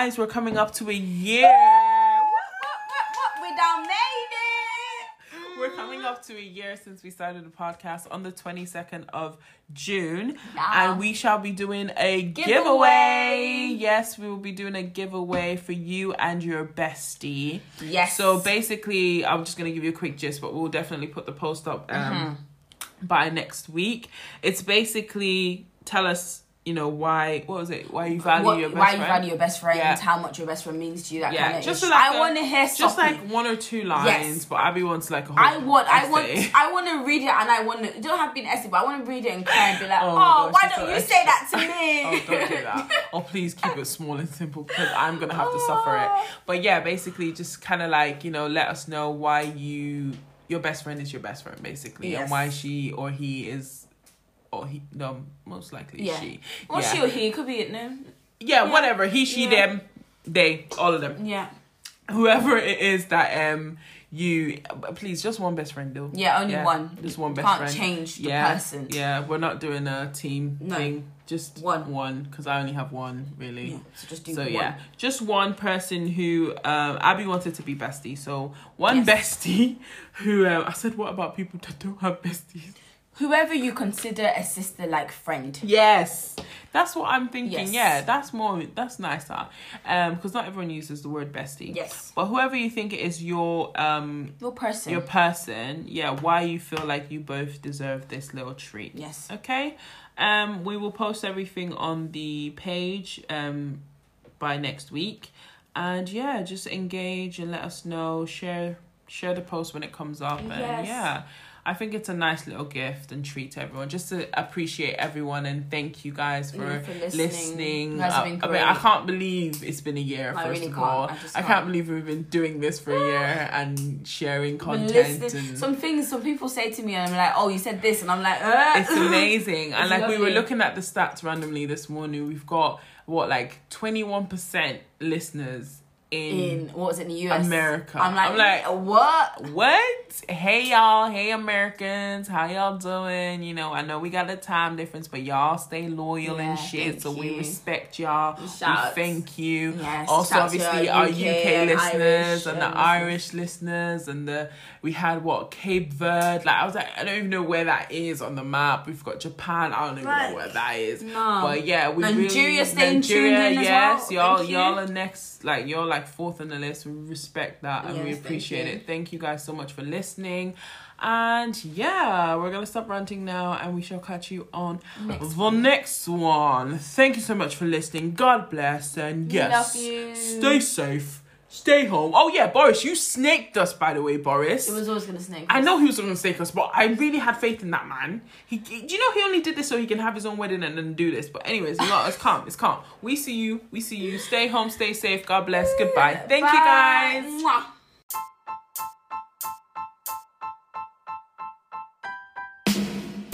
guys, we're coming up to a year. We done made it. We're coming up to a year since we started the podcast on the 22nd of June. Yeah. And we shall be doing a giveaway. Giveaway. Yes, we will be doing a giveaway for you and your bestie. Yes. So basically, I'm just going to give you a quick gist, but we'll definitely put the post up um, Mm-hmm. by next week. It's basically tell us, you know, why, what was it? Why you value What- your best why you friend. value your best friend, Yeah. how much your best friend means to you, that kind of just so like I want to hear just something. like one or two lines, Yes. but Abby wants like a whole I want, I want. I want to read it, and I want to. It don't have to be an essay, but I want to read it and cry and be like, Oh "Oh, gosh, why don't so you extra. say that to me?" oh, don't do that. Or oh, please keep it small and simple because I'm gonna have to suffer it. Oh. But yeah, basically, just kind of like you know, let us know why you your best friend is your best friend, basically, and why she or he is, or he no, most likely Yeah. she. Or yeah. she or he could be it, no? yeah, whatever. He, she, Yeah. them, they, all of them. Yeah, Whoever it is that um you, please just one best friend though. yeah, only Yeah, one. Just one You best Can't friend. change the yeah, person. Yeah, we're not doing a team No. thing. Just One. one, because I only have one really. Yeah, so just do So one. yeah, just one person who um Abby wanted to be bestie. So one Yes. bestie who um, I said, what about people that don't have besties? Whoever you consider a sister like friend. Yes, that's what I'm thinking. Yes. Yeah, that's more. That's nicer. Um, because not everyone uses the word bestie. Yes. But whoever you think it is your um Your person. your person, yeah, why you feel like you both deserve this little treat. yes. Okay. Um, we will post everything on the page um by next week, and yeah, just engage and let us know. Share share the post when it comes up, and Yes. yeah. I think it's a nice little gift and treat to everyone, just to appreciate everyone and thank you guys for, Yeah, for listening. listening. You Uh, I mean, I can't believe it's been a year. I first really of can't. all, I just can't. I can't. believe we've been doing this for a year and sharing content. and some things some people say to me and I'm like, oh, you said this, and I'm like, uh. it's amazing. and It's like we were looking at the stats randomly this morning, we've got what like twenty one percent listeners in, in what was it in the US? America. I'm like, I'm like, what? what? Hey y'all, hey Americans, how y'all doing? You know, I know we got a time difference, but y'all stay loyal Yeah, and shit. So we respect y'all. Shouts. We thank you. Yes, also, obviously, our our UK UK, and listeners Irish, and the um, Irish listeners, and the we had what Cape Verde. Like I was like, I don't even know where that is on the map. We've got Japan. I don't even Right. know where that is. No. But yeah, we Nigeria really tuned Nigeria, in yes, well. y'all, you. y'all are next. Like you're like fourth on the list. We respect that and we Yes, thank appreciate you. it. Thank you guys so much for listening. And yeah, we're gonna stop ranting now, and we shall catch you on Next the next one. Thank you so much for listening. God bless, and We yes, love you. stay safe, stay home. Oh yeah, Boris, you snaked us by the way, Boris. It was always gonna snake. I us. know he was going to snake us, but I really had faith in that man. He, he- do you know he only did this so he can have his own wedding and then do this? But anyways, know, it's calm, it's calm. We see you, we see you. Stay home, stay safe. God bless. Goodbye. Thank you guys. Mwah.